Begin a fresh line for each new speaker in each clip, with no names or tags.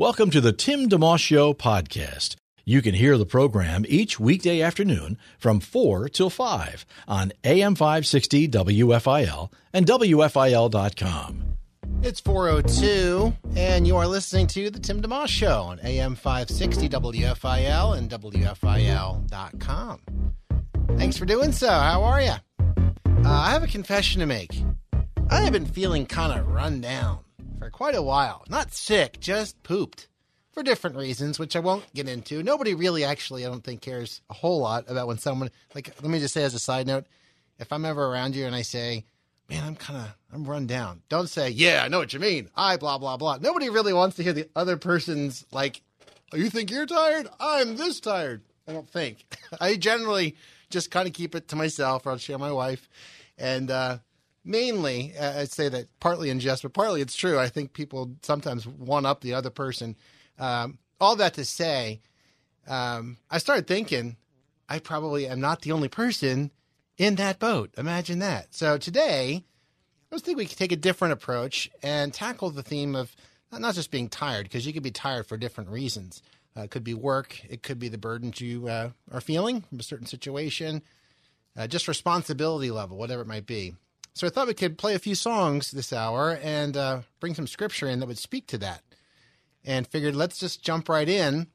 Welcome to the Tim DeMoss Show podcast. You can hear the program each weekday afternoon from 4 till 5 on AM 560 WFIL and WFIL.com.
It's 402, and you are listening to The Tim DeMoss Show on AM 560 WFIL and WFIL.com. Thanks for doing so. How are you? Uh, I have a confession to make. I have been feeling kind of run down for quite a while. Not sick, just pooped. For different reasons, which I won't get into. Nobody really actually, I don't think, cares a whole lot about when someone, like, let me just say as a side note, if I'm ever around you and I say, man, I'm kind of, I'm run down, don't say, yeah, I know what you mean. I blah, blah, blah. Nobody really wants to hear the other person's, like, oh, you think you're tired? I'm this tired. I don't think. I generally just kind of keep it to myself or I'll share my wife. And, uh, mainly, uh, I'd say that partly in jest, but partly it's true. I think people sometimes one up the other person. Um, all that to say, um, I started thinking I probably am not the only person in that boat. Imagine that. So today, I was thinking we could take a different approach and tackle the theme of not just being tired, because you could be tired for different reasons. Uh, it could be work, it could be the burdens you uh, are feeling from a certain situation, uh, just responsibility level, whatever it might be. So I thought we could play a few songs this hour and uh, bring some scripture in that would speak to that. And figured let's just jump right in.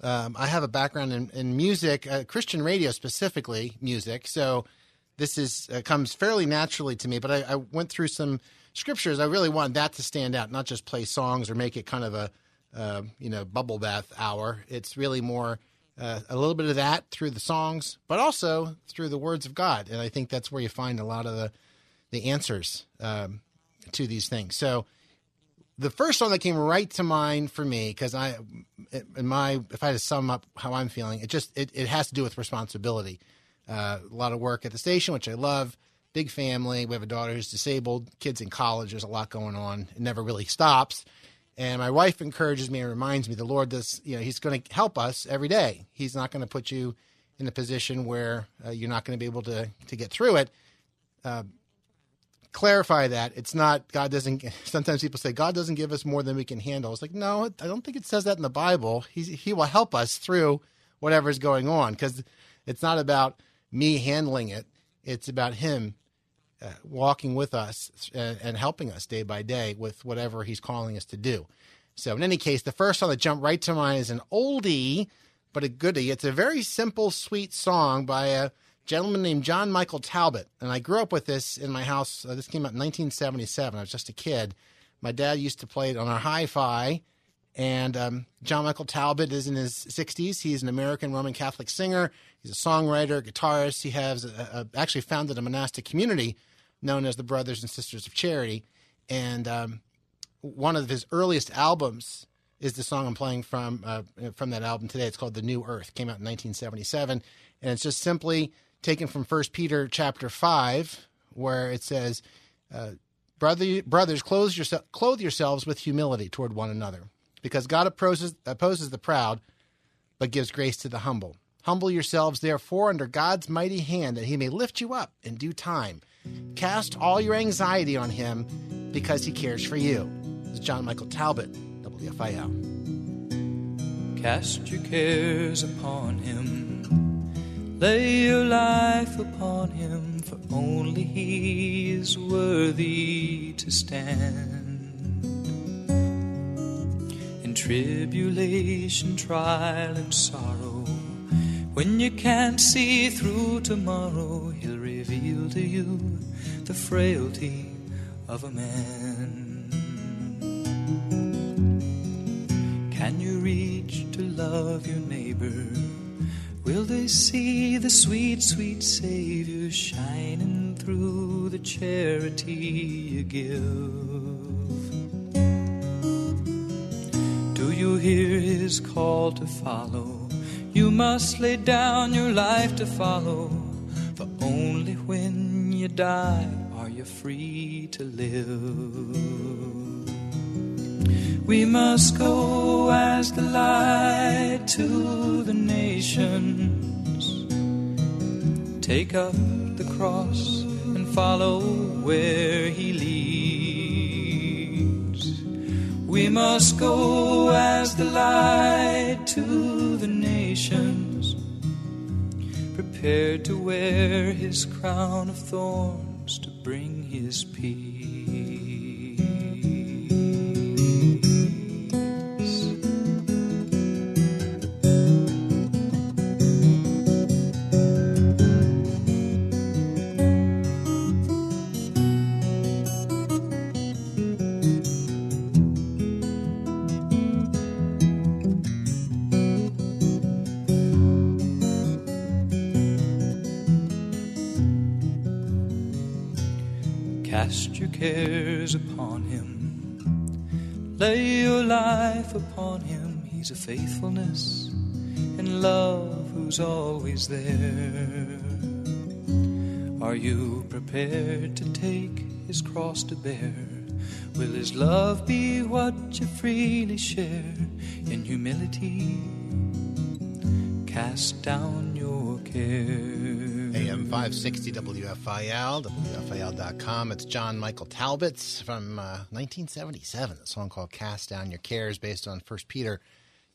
Um, I have a background in, in music, uh, Christian radio specifically, music. So this is uh, comes fairly naturally to me. But I, I, went through some scriptures. I really wanted that to stand out, not just play songs or make it kind of a uh, you know bubble bath hour. It's really more uh, a little bit of that through the songs, but also through the words of God. And I think that's where you find a lot of the the answers um, to these things. So the first song that came right to mind for me, because I, in my, if I had to sum up how I'm feeling, it just it, it has to do with responsibility. Uh, a lot of work at the station, which I love. Big family. We have a daughter who's disabled. Kids in college. There's a lot going on. It never really stops. And my wife encourages me and reminds me the Lord does, you know, He's going to help us every day. He's not going to put you in a position where uh, you're not going to be able to to get through it. Uh, clarify that it's not God doesn't. Sometimes people say God doesn't give us more than we can handle. It's like no, I don't think it says that in the Bible. He He will help us through whatever's going on because it's not about me handling it. It's about Him uh, walking with us and, and, helping us day by day with whatever He's calling us to do. So, in any case, the first song that jumped right to mind is an oldie, but a goodie. It's a very simple, sweet song by a gentleman named John Michael Talbot. And I grew up with this in my house. Uh, this came out in 1977. I was just a kid. My dad used to play it on our hi fi. And um, John Michael Talbot is in his 60s. He's an American Roman Catholic singer. He's a songwriter, guitarist. He has a, a, actually founded a monastic community known as the Brothers and Sisters of Charity. And um, one of his earliest albums is the song I'm playing from uh, from that album today. It's called "The New Earth." Came out in 1977, and it's just simply taken from First Peter chapter five, where it says, uh, "Brother, brothers, clothe, yourse- clothe yourselves with humility toward one another, because God opposes opposes the proud, but gives grace to the humble. Humble yourselves, therefore, under God's mighty hand, that He may lift you up in due time." Cast all your anxiety on him because he cares for you. This is John Michael Talbot, WFIL.
Cast your cares upon him, lay your life upon him, for only he is worthy to stand. In tribulation, trial, and sorrow, when you can't see through tomorrow, he'll reveal to you the frailty of a man. Can you reach to love your neighbor? Will they see the sweet, sweet Savior shining through the charity you give? Do you hear his call to follow. You must lay down your life to follow, only when you die are you free to live. We must go as the light to the nations. Take up the cross and follow where he leads. We must go as the light to prepared to wear his crown of thorns to bring his peace. Cares upon him. Lay your life upon him. He's a faithfulness and love who's always there. Are you prepared to take his cross to bear? Will his love be what you freely share in humility? Cast down your care.
AM 560 WFIL, WFIL.com. It's John Michael Talbot's from uh, 1977, a song called Cast Down Your Cares, based on 1 Peter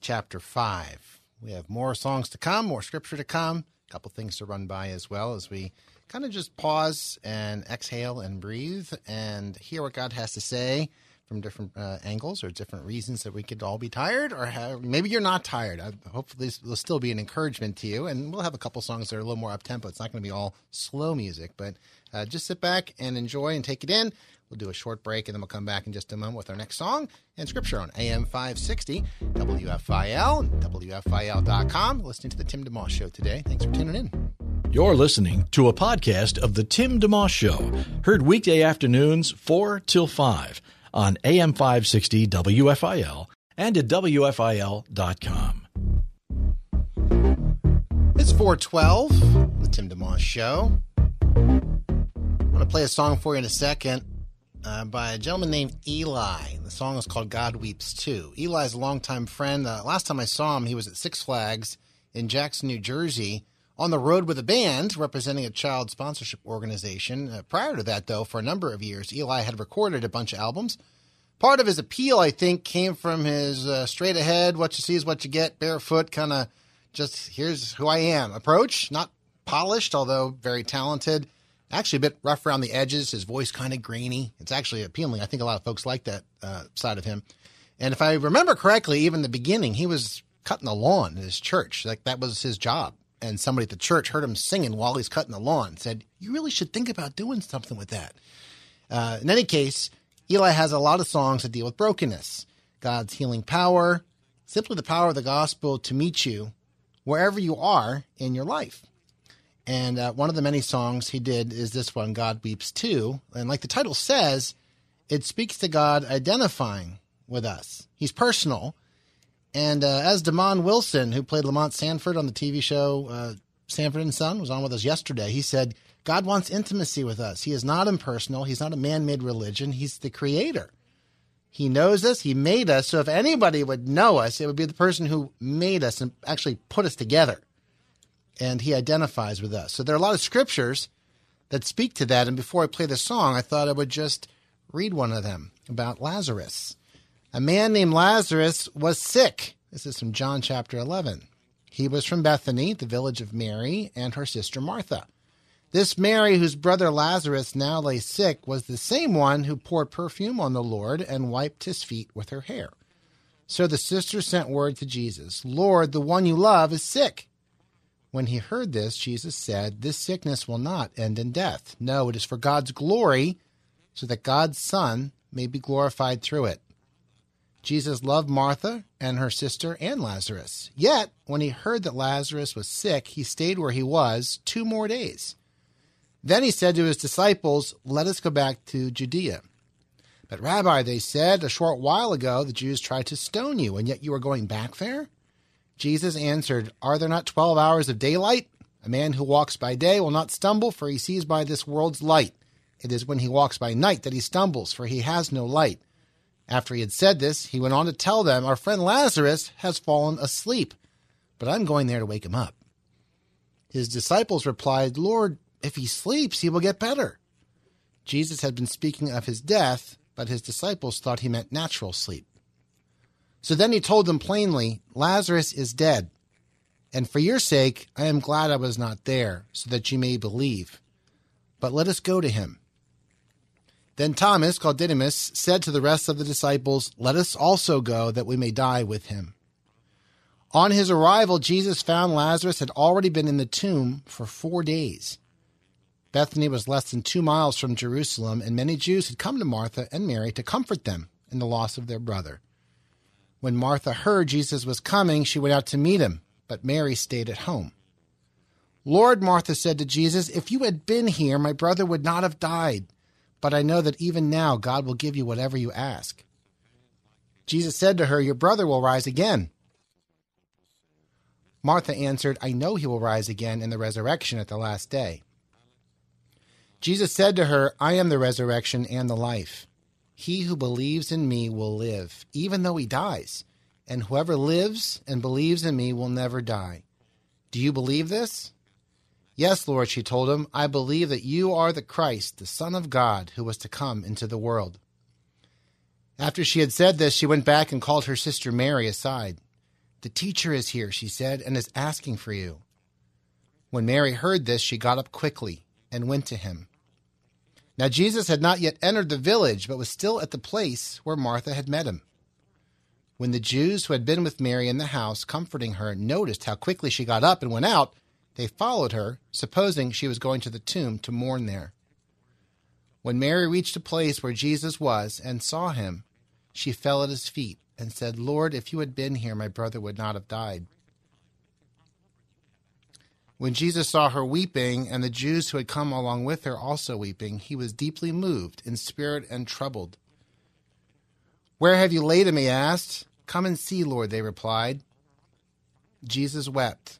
chapter 5. We have more songs to come, more scripture to come, a couple things to run by as well as we kind of just pause and exhale and breathe and hear what God has to say from different uh, angles or different reasons that we could all be tired, or have, maybe you're not tired. I, hopefully, this will still be an encouragement to you. And we'll have a couple songs that are a little more up tempo. It's not going to be all slow music, but uh, just sit back and enjoy and take it in. We'll do a short break and then we'll come back in just a moment with our next song and scripture on AM 560 WFIL WFIL.com. Listening to the Tim DeMoss Show today. Thanks for tuning in.
You're listening to a podcast of The Tim DeMoss Show, heard weekday afternoons 4 till 5 on AM 560 WFIL and at WFIL.com.
It's 412, the Tim DeMoss Show. I'm going to play a song for you in a second uh, by a gentleman named Eli. The song is called God Weeps Too. Eli's a longtime friend. Uh, last time I saw him, he was at Six Flags in Jackson, New Jersey, on the road with a band representing a child sponsorship organization. Uh, prior to that, though, for a number of years, Eli had recorded a bunch of albums. Part of his appeal, I think, came from his uh, straight ahead, what you see is what you get, barefoot, kind of just here's who I am approach. Not polished, although very talented. Actually, a bit rough around the edges. His voice kind of grainy. It's actually appealing. I think a lot of folks like that uh, side of him. And if I remember correctly, even the beginning, he was cutting the lawn in his church. Like that was his job and somebody at the church heard him singing while he's cutting the lawn. Said, "You really should think about doing something with that." Uh, in any case, Eli has a lot of songs that deal with brokenness, God's healing power, simply the power of the gospel to meet you wherever you are in your life. And uh, one of the many songs he did is this one, "God Weeps Too," and like the title says, it speaks to God identifying with us. He's personal. And uh, as Demond Wilson, who played Lamont Sanford on the TV show uh, Sanford and Son, was on with us yesterday, he said, God wants intimacy with us. He is not impersonal. He's not a man made religion. He's the creator. He knows us. He made us. So if anybody would know us, it would be the person who made us and actually put us together. And he identifies with us. So there are a lot of scriptures that speak to that. And before I play the song, I thought I would just read one of them about Lazarus. A man named Lazarus was sick. This is from John chapter 11. He was from Bethany, the village of Mary, and her sister Martha. This Mary, whose brother Lazarus now lay sick, was the same one who poured perfume on the Lord and wiped his feet with her hair. So the sisters sent word to Jesus Lord, the one you love is sick. When he heard this, Jesus said, This sickness will not end in death. No, it is for God's glory, so that God's Son may be glorified through it. Jesus loved Martha and her sister and Lazarus. Yet, when he heard that Lazarus was sick, he stayed where he was two more days. Then he said to his disciples, Let us go back to Judea. But, Rabbi, they said, a short while ago the Jews tried to stone you, and yet you are going back there? Jesus answered, Are there not twelve hours of daylight? A man who walks by day will not stumble, for he sees by this world's light. It is when he walks by night that he stumbles, for he has no light. After he had said this, he went on to tell them, Our friend Lazarus has fallen asleep, but I'm going there to wake him up. His disciples replied, Lord, if he sleeps, he will get better. Jesus had been speaking of his death, but his disciples thought he meant natural sleep. So then he told them plainly, Lazarus is dead. And for your sake, I am glad I was not there, so that you may believe. But let us go to him. Then Thomas, called Didymus, said to the rest of the disciples, Let us also go, that we may die with him. On his arrival, Jesus found Lazarus had already been in the tomb for four days. Bethany was less than two miles from Jerusalem, and many Jews had come to Martha and Mary to comfort them in the loss of their brother. When Martha heard Jesus was coming, she went out to meet him, but Mary stayed at home. Lord, Martha said to Jesus, if you had been here, my brother would not have died. But I know that even now God will give you whatever you ask. Jesus said to her, Your brother will rise again. Martha answered, I know he will rise again in the resurrection at the last day. Jesus said to her, I am the resurrection and the life. He who believes in me will live, even though he dies, and whoever lives and believes in me will never die. Do you believe this? Yes, Lord, she told him, I believe that you are the Christ, the Son of God, who was to come into the world. After she had said this, she went back and called her sister Mary aside. The teacher is here, she said, and is asking for you. When Mary heard this, she got up quickly and went to him. Now Jesus had not yet entered the village, but was still at the place where Martha had met him. When the Jews who had been with Mary in the house, comforting her, noticed how quickly she got up and went out, they followed her, supposing she was going to the tomb to mourn there. When Mary reached a place where Jesus was and saw him, she fell at his feet and said, Lord, if you had been here, my brother would not have died. When Jesus saw her weeping, and the Jews who had come along with her also weeping, he was deeply moved in spirit and troubled. Where have you laid him? he asked. Come and see, Lord, they replied. Jesus wept.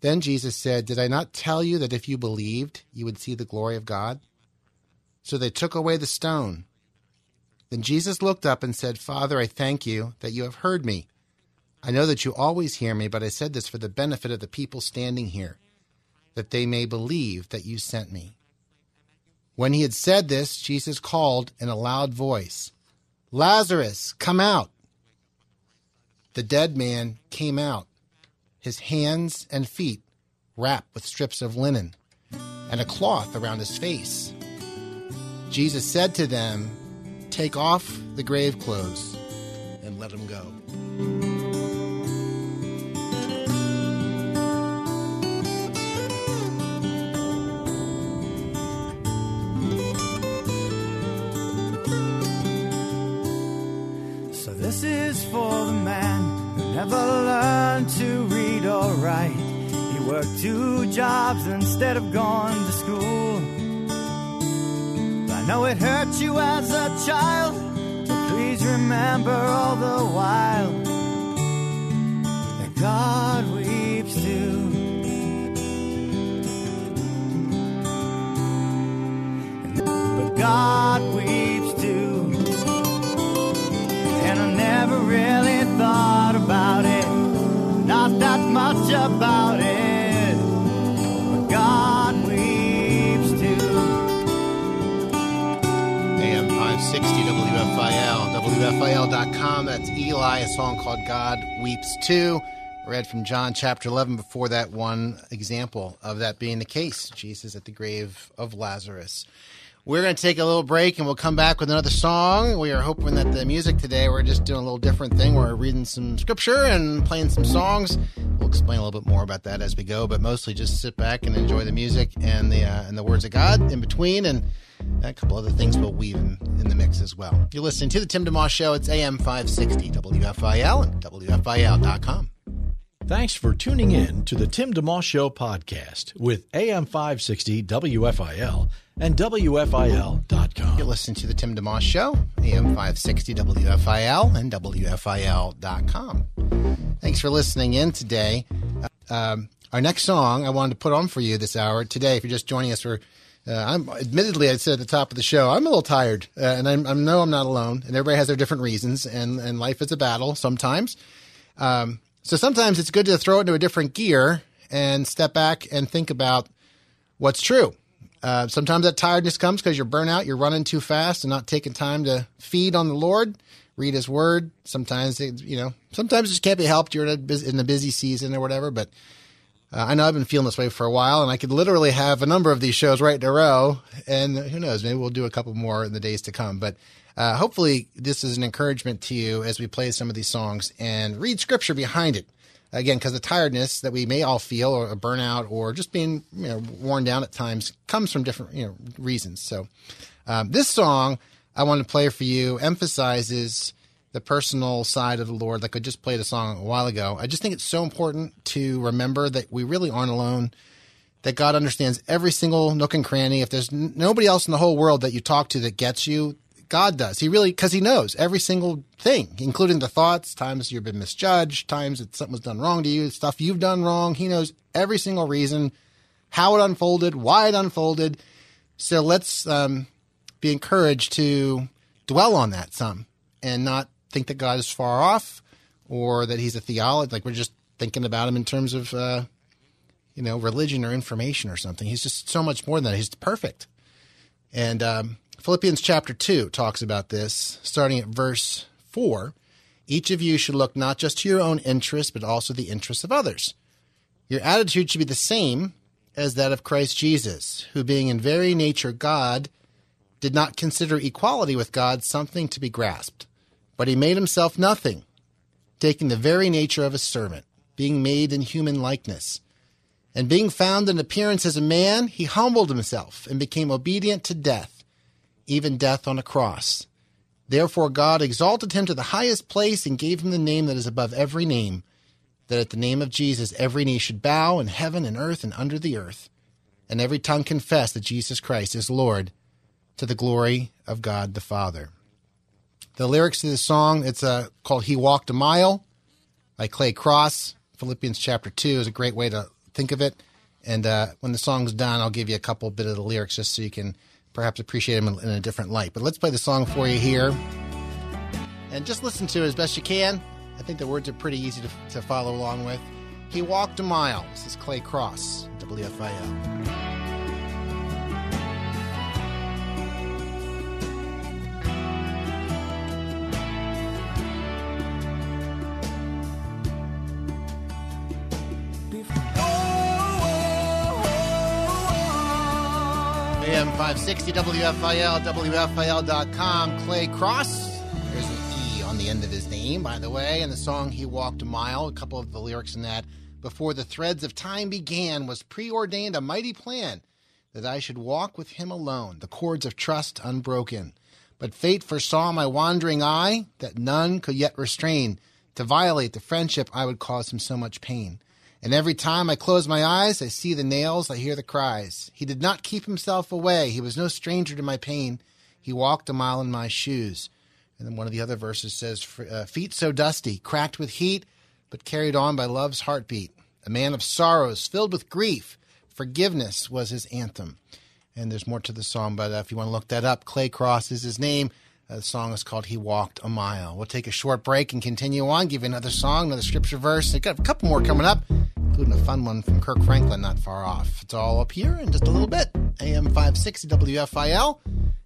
Then Jesus said, Did I not tell you that if you believed, you would see the glory of God? So they took away the stone. Then Jesus looked up and said, Father, I thank you that you have heard me. I know that you always hear me, but I said this for the benefit of the people standing here that they may believe that you sent me. When he had said this, Jesus called in a loud voice, Lazarus, come out. The dead man came out, his hands and feet wrapped with strips of linen and a cloth around his face. Jesus said to them, Take off the grave clothes and let him go.
Worked two jobs instead of going to school. I know it hurt you as a child, but please remember all the while that God weeps too. But God weeps too and I never really thought about it, not that much about it.
WFIL.com. That's Eli, a song called God Weeps Too. Read from John chapter 11 before that one example of that being the case. Jesus at the grave of Lazarus. We're going to take a little break and we'll come back with another song. We are hoping that the music today, we're just doing a little different thing. We're reading some scripture and playing some songs. We'll explain a little bit more about that as we go, but mostly just sit back and enjoy the music and the uh, and the words of God in between and a couple other things we'll weave in, in the mix as well. You're listening to the Tim DeMoss Show. It's AM 560 WFIL and WFIL.com.
Thanks for tuning in to the Tim DeMoss Show podcast with AM 560 WFIL and WFIL.com.
You're listening to the Tim DeMoss Show, AM 560 WFIL and WFIL.com. Thanks for listening in today. Uh, um, our next song I wanted to put on for you this hour today, if you're just joining us for uh, I'm admittedly, I said at the top of the show, I'm a little tired, uh, and I'm, I know I'm not alone. And everybody has their different reasons, and and life is a battle sometimes. Um, so sometimes it's good to throw it into a different gear and step back and think about what's true. Uh, sometimes that tiredness comes because you're burnt out, you're running too fast, and not taking time to feed on the Lord, read His Word. Sometimes, it, you know, sometimes it just can't be helped. You're in a, in a busy season or whatever, but uh, I know I've been feeling this way for a while, and I could literally have a number of these shows right in a row. And who knows, maybe we'll do a couple more in the days to come. But uh, hopefully, this is an encouragement to you as we play some of these songs and read scripture behind it. Again, because the tiredness that we may all feel, or a burnout, or just being you know, worn down at times, comes from different you know reasons. So, um, this song I want to play for you emphasizes the personal side of the Lord. Like I just played a song a while ago. I just think it's so important to remember that we really aren't alone. That God understands every single nook and cranny. If there's n- nobody else in the whole world that you talk to that gets you, God does. He really, because He knows every single thing, including the thoughts, times you've been misjudged, times that something was done wrong to you, stuff you've done wrong. He knows every single reason, how it unfolded, why it unfolded. So let's um, be encouraged to dwell on that some and not think that God is far off or that he's a theology. Like we're just thinking about him in terms of, uh, you know, religion or information or something. He's just so much more than that. He's perfect. And um, Philippians chapter 2 talks about this, starting at verse 4. Each of you should look not just to your own interests, but also the interests of others. Your attitude should be the same as that of Christ Jesus, who, being in very nature God, did not consider equality with God something to be grasped but he made himself nothing, taking the very nature of a servant, being made in human likeness. And being found in appearance as a man, he humbled himself and became obedient to death, even death on a cross. Therefore, God exalted him to the highest place and gave him the name that is above every name, that at the name of Jesus every knee should bow in heaven and earth and under the earth, and every tongue confess that Jesus Christ is Lord, to the glory of God the Father. The lyrics to this song, it's uh, called He Walked a Mile by Clay Crosse. Philippians chapter 2 is a great way to think of it. And uh, when the song's done, I'll give you a couple bit of the lyrics just so you can perhaps appreciate them in a different light. But let's play the song for you here. And just listen to it as best you can. I think the words are pretty easy to, to follow along with. He walked a mile. This is Clay Crosse, WFIL. 560 WFIL, WFIL.com. Clay Crosse. There's an E on the end of his name, by the way. And the song He Walked a Mile, a couple of the lyrics in that. Before the threads of time began, was preordained a mighty plan that I should walk with him alone, the cords of trust unbroken. But fate foresaw my wandering eye that none could yet restrain. To violate the friendship, I would cause him so much pain. And every time I close my eyes, I see the nails, I hear the cries. He did not keep himself away. He was no stranger to my pain. He walked a mile in my shoes. And then one of the other verses says, uh, Feet so dusty, cracked with heat, but carried on by love's heartbeat. A man of sorrows, filled with grief. Forgiveness was his anthem. And there's more to the song, but uh, if you want to look that up, Clay Crosse is his name. Uh, the song is called He Walked a Mile. We'll take a short break and continue on, give you another song, another scripture verse. We've got a couple more coming up including a fun one from Kirk Franklin not far off. It's all up here in just a little bit. AM 560 WFIL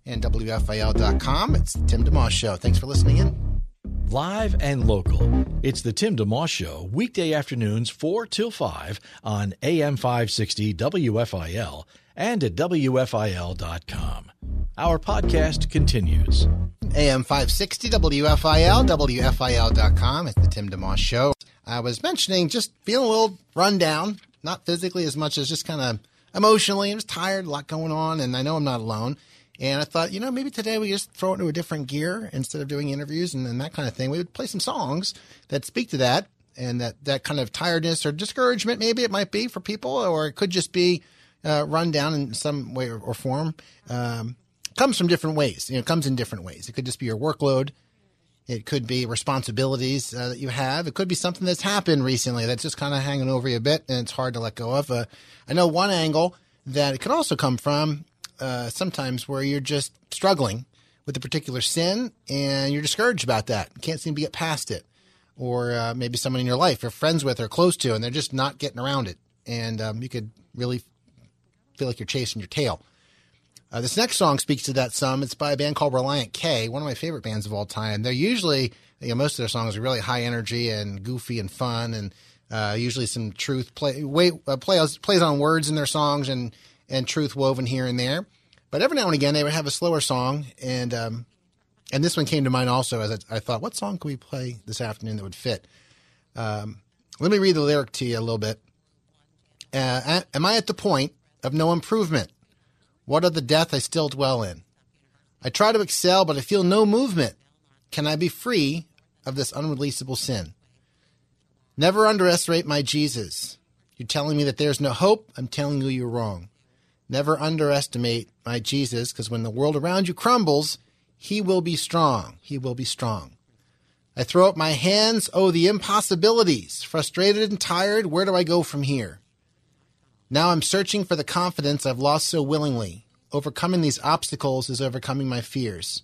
and WFIL.com. It's the Tim DeMoss Show. Thanks for listening in.
Live and local. It's the Tim DeMoss Show, weekday afternoons 4 till 5 on AM 560 WFIL and at WFIL.com. Our podcast continues.
AM 560 WFIL, WFIL.com. It's the Tim DeMoss Show. I was mentioning just feeling a little run down, not physically as much as just kind of emotionally. I was tired, a lot going on, and I know I'm not alone. And I thought, you know, maybe today we just throw it into a different gear instead of doing interviews and, and that kind of thing. We would play some songs that speak to that and that, that kind of tiredness or discouragement, maybe it might be for people, or it could just be uh, run down in some way or, or form. Um, comes from different ways. You know, it comes in different ways. It could just be your workload. It could be responsibilities uh, that you have. It could be something that's happened recently that's just kind of hanging over you a bit and it's hard to let go of. Uh, I know one angle that it could also come from uh, sometimes where you're just struggling with a particular sin and you're discouraged about that. You can't seem to get past it. Or uh, maybe someone in your life you're friends with or close to and they're just not getting around it. And um, you could really feel like you're chasing your tail. Uh, this next song speaks to that some. It's by a band called Relient K, one of my favorite bands of all time. They're usually, you know, most of their songs are really high energy and goofy and fun, and uh, usually some truth play, uh, plays plays on words in their songs and and truth woven here and there. But every now and again, they would have a slower song, and um, and this one came to mind also as I, I, thought, what song could we play this afternoon that would fit? Um, let me read the lyric to you a little bit. Uh, am I at the point of no improvement? What of the death I still dwell in? I try to excel, but I feel no movement. Can I be free of this unreleasable sin? Never underestimate my Jesus. You're telling me that there's no hope. I'm telling you you're wrong. Never underestimate my Jesus, because when the world around you crumbles, he will be strong. He will be strong. I throw up my hands. Oh, the impossibilities. Frustrated and tired, where do I go from here? Now I'm searching for the confidence I've lost so willingly. Overcoming these obstacles is overcoming my fears.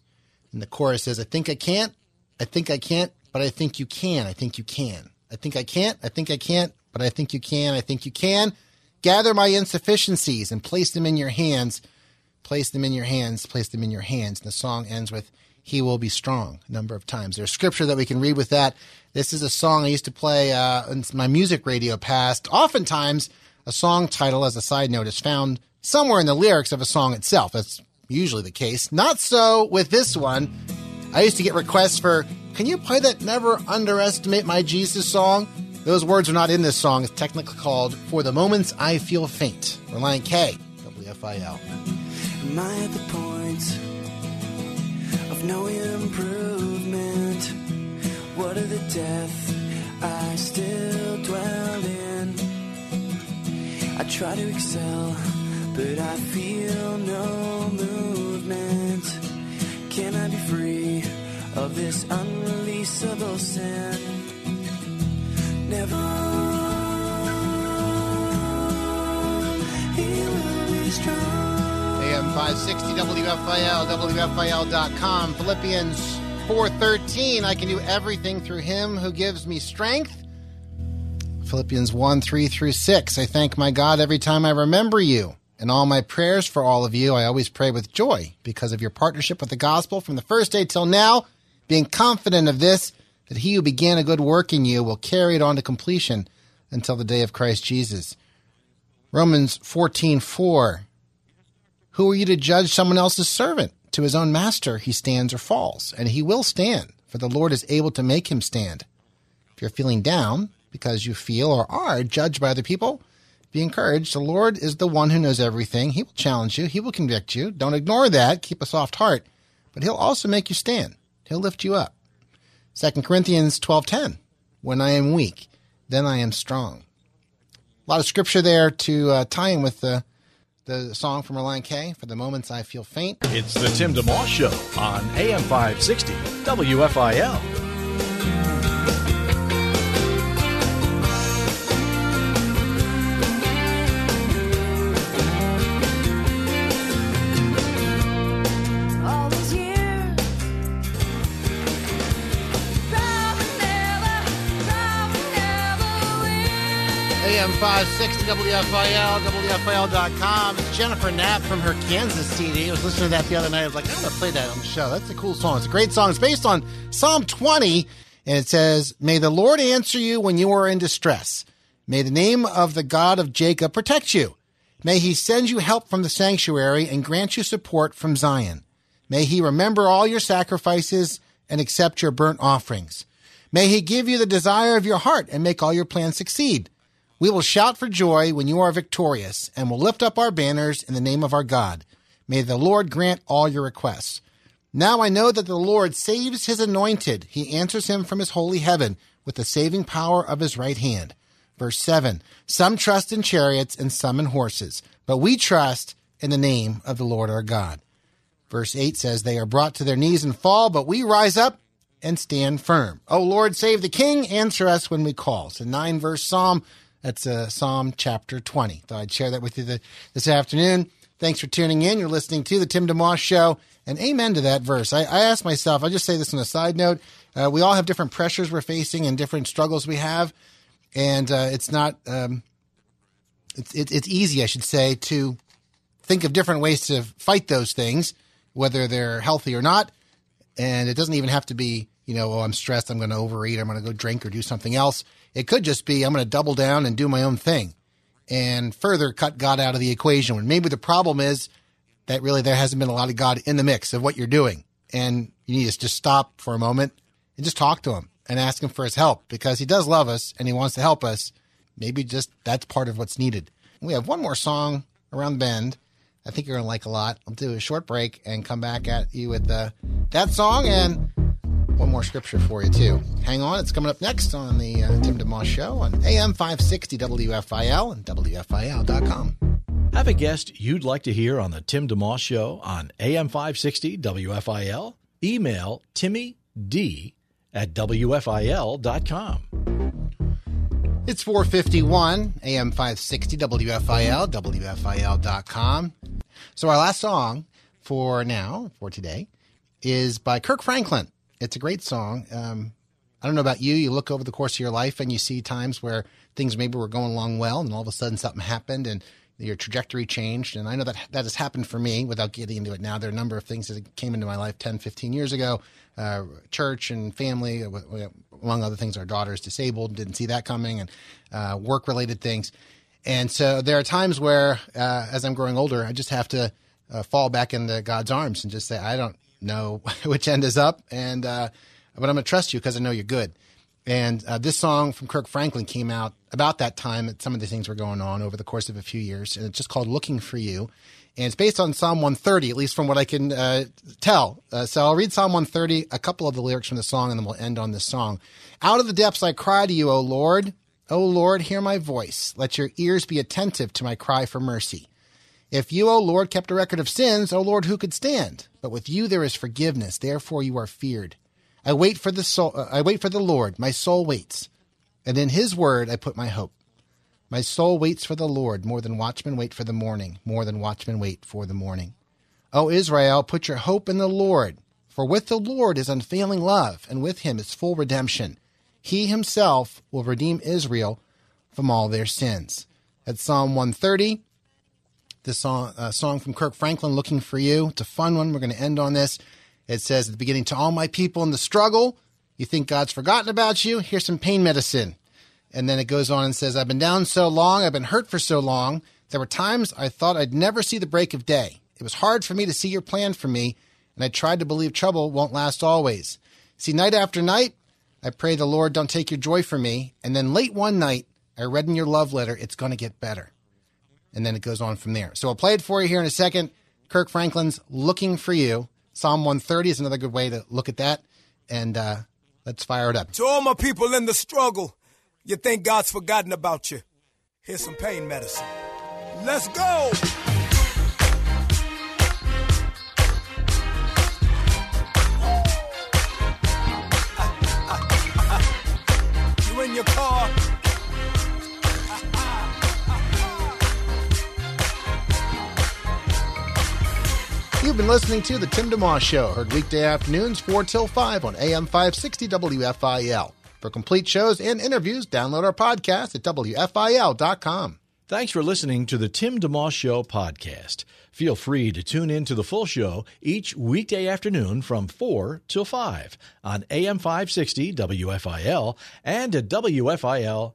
And the chorus says, I think I can't, I think I can't, but I think you can, I think you can. I think I can't, I think I can't, but I think you can, I think you can. Gather my insufficiencies and place them in your hands. Place them in your hands, place them in your hands. And the song ends with, He will be strong, a number of times. There's scripture that we can read with that. This is a song I used to play uh, in my music radio past. Oftentimes, a song title, as a side note, is found somewhere in the lyrics of a song itself. That's usually the case. Not so with this one. I used to get requests for, can you play that Never Underestimate My Jesus song? Those words are not in this song. It's technically called For the Moments I Feel Faint. Relient K, WFIL.
Am I at the point of no improvement? What are the death I still dwell in? I try to excel, but I feel no movement. Can I be free of this unreleasable sin? Never.
AM 560 WFIL, WFIL.com, Philippians 4.13, I can do everything through him who gives me strength. Philippians 1 3 through 6. I thank my God every time I remember you. In all my prayers for all of you, I always pray with joy because of your partnership with the gospel from the first day till now, being confident of this, that he who began a good work in you will carry it on to completion until the day of Christ Jesus. Romans 14 4. Who are you to judge someone else's servant? To his own master he stands or falls, and he will stand, for the Lord is able to make him stand. If you're feeling down, because you feel or are judged by other people, be encouraged. The Lord is the one who knows everything. He will challenge you. He will convict you. Don't ignore that. Keep a soft heart. But he'll also make you stand. He'll lift you up. 2 Corinthians 12:10. When I am weak, then I am strong. A lot of scripture there to uh, tie in with the the song from Relient K. For the moments I feel faint.
It's the Tim DeMoss Show on AM 560 WFIL.
AM 560 WFIL, WFIL.com. It's Jennifer Knapp from her Kansas CD. I was listening to that the other night. I was like, I'm going to play that on the show. That's a cool song. It's a great song. It's based on Psalm 20, and it says, May the Lord answer you when you are in distress. May the name of the God of Jacob protect you. May he send you help from the sanctuary and grant you support from Zion. May he remember all your sacrifices and accept your burnt offerings. May he give you the desire of your heart and make all your plans succeed. We will shout for joy when you are victorious and will lift up our banners in the name of our God. May the Lord grant all your requests. Now I know that the Lord saves his anointed. He answers him from his holy heaven with the saving power of his right hand. Verse 7 Some trust in chariots and some in horses, but we trust in the name of the Lord our God. Verse 8 says, They are brought to their knees and fall, but we rise up and stand firm. O Lord, save the king, answer us when we call. It's a nine verse psalm. That's uh, Psalm chapter 20. Thought I'd share that with you the, this afternoon. Thanks for tuning in. You're listening to the Tim DeMoss Show. And amen to that verse. I, I ask myself, I'll just say this on a side note. Uh, we all have different pressures we're facing and different struggles we have. And uh, it's not, um, it's, it, it's easy, I should say, to think of different ways to fight those things, whether they're healthy or not. And it doesn't even have to be, you know, oh, I'm stressed, I'm going to overeat, I'm going to go drink or do something else. It could just be, I'm going to double down and do my own thing and further cut God out of the equation. When maybe the problem is that really there hasn't been a lot of God in the mix of what you're doing. And you need to just stop for a moment and just talk to him and ask him for his help because he does love us and he wants to help us. Maybe just that's part of what's needed. We have one more song around the bend. I think you're going to like a lot. I'll do a short break and come back at you with uh, that song and one more scripture for you, too. Hang on. It's coming up next on the uh, Tim DeMoss Show on AM 560 WFIL and WFIL.com.
Have a guest you'd like to hear on the Tim DeMoss Show on AM 560 WFIL? Email Timmy D at WFIL.com.
It's 451 AM 560 WFIL, WFIL.com. So our last song for now, for today, is by Kirk Franklin. It's a great song. Um, I don't know about you. You look over the course of your life and you see times where things maybe were going along well, and all of a sudden something happened and your trajectory changed. And I know that that has happened for me without getting into it now. There are a number of things that came into my life 10, 15 years ago uh, church and family, uh, among other things. Our daughter is disabled, didn't see that coming, and uh, work related things. And so there are times where, uh, as I'm growing older, I just have to uh, fall back into God's arms and just say, I don't know which end is up, and uh, but I'm to trust you because I know you're good. And uh, this song from Kirk Franklin came out about that time that some of the things were going on over the course of a few years. And it's just called Looking for You. And it's based on Psalm 130, at least from what I can uh, tell. Uh, so I'll read Psalm 130, a couple of the lyrics from the song, and then we'll end on this song. Out of the depths I cry to you, O Lord. O Lord, hear my voice. Let your ears be attentive to my cry for mercy. If you, O Lord, kept a record of sins, O Lord, who could stand? But with you there is forgiveness, therefore you are feared. I wait for the soul, uh, I wait for the Lord, my soul waits, and in his word I put my hope. My soul waits for the Lord more than watchmen wait for the morning, more than watchmen wait for the morning. O Israel, put your hope in the Lord, for with the Lord is unfailing love, and with him is full redemption. He himself will redeem Israel from all their sins. That's Psalm 130. This song, uh, song from Kirk Franklin, Looking for You. It's a fun one. We're going to end on this. It says at the beginning, To all my people in the struggle, you think God's forgotten about you? Here's some pain medicine. And then it goes on and says, I've been down so long, I've been hurt for so long. There were times I thought I'd never see the break of day. It was hard for me to see your plan for me, and I tried to believe trouble won't last always. See, night after night, I pray the Lord don't take your joy from me. And then late one night, I read in your love letter, it's going to get better. And then it goes on from there. So I'll play it for you here in a second. Kirk Franklin's Looking for You. Psalm 130 is another good way to look at that. And uh, let's fire it up.
To all my people in the struggle, you think God's forgotten about you. Here's some pain medicine. Let's go! You in your car?
You've been listening to The Tim DeMoss Show, heard weekday afternoons 4 till 5 on AM 560 WFIL. For complete shows and interviews, download our podcast at WFIL.com.
Thanks for listening to the Tim DeMoss Show podcast. Feel free to tune in to the full show each weekday afternoon from 4 till 5 on AM 560 WFIL and at WFIL.com.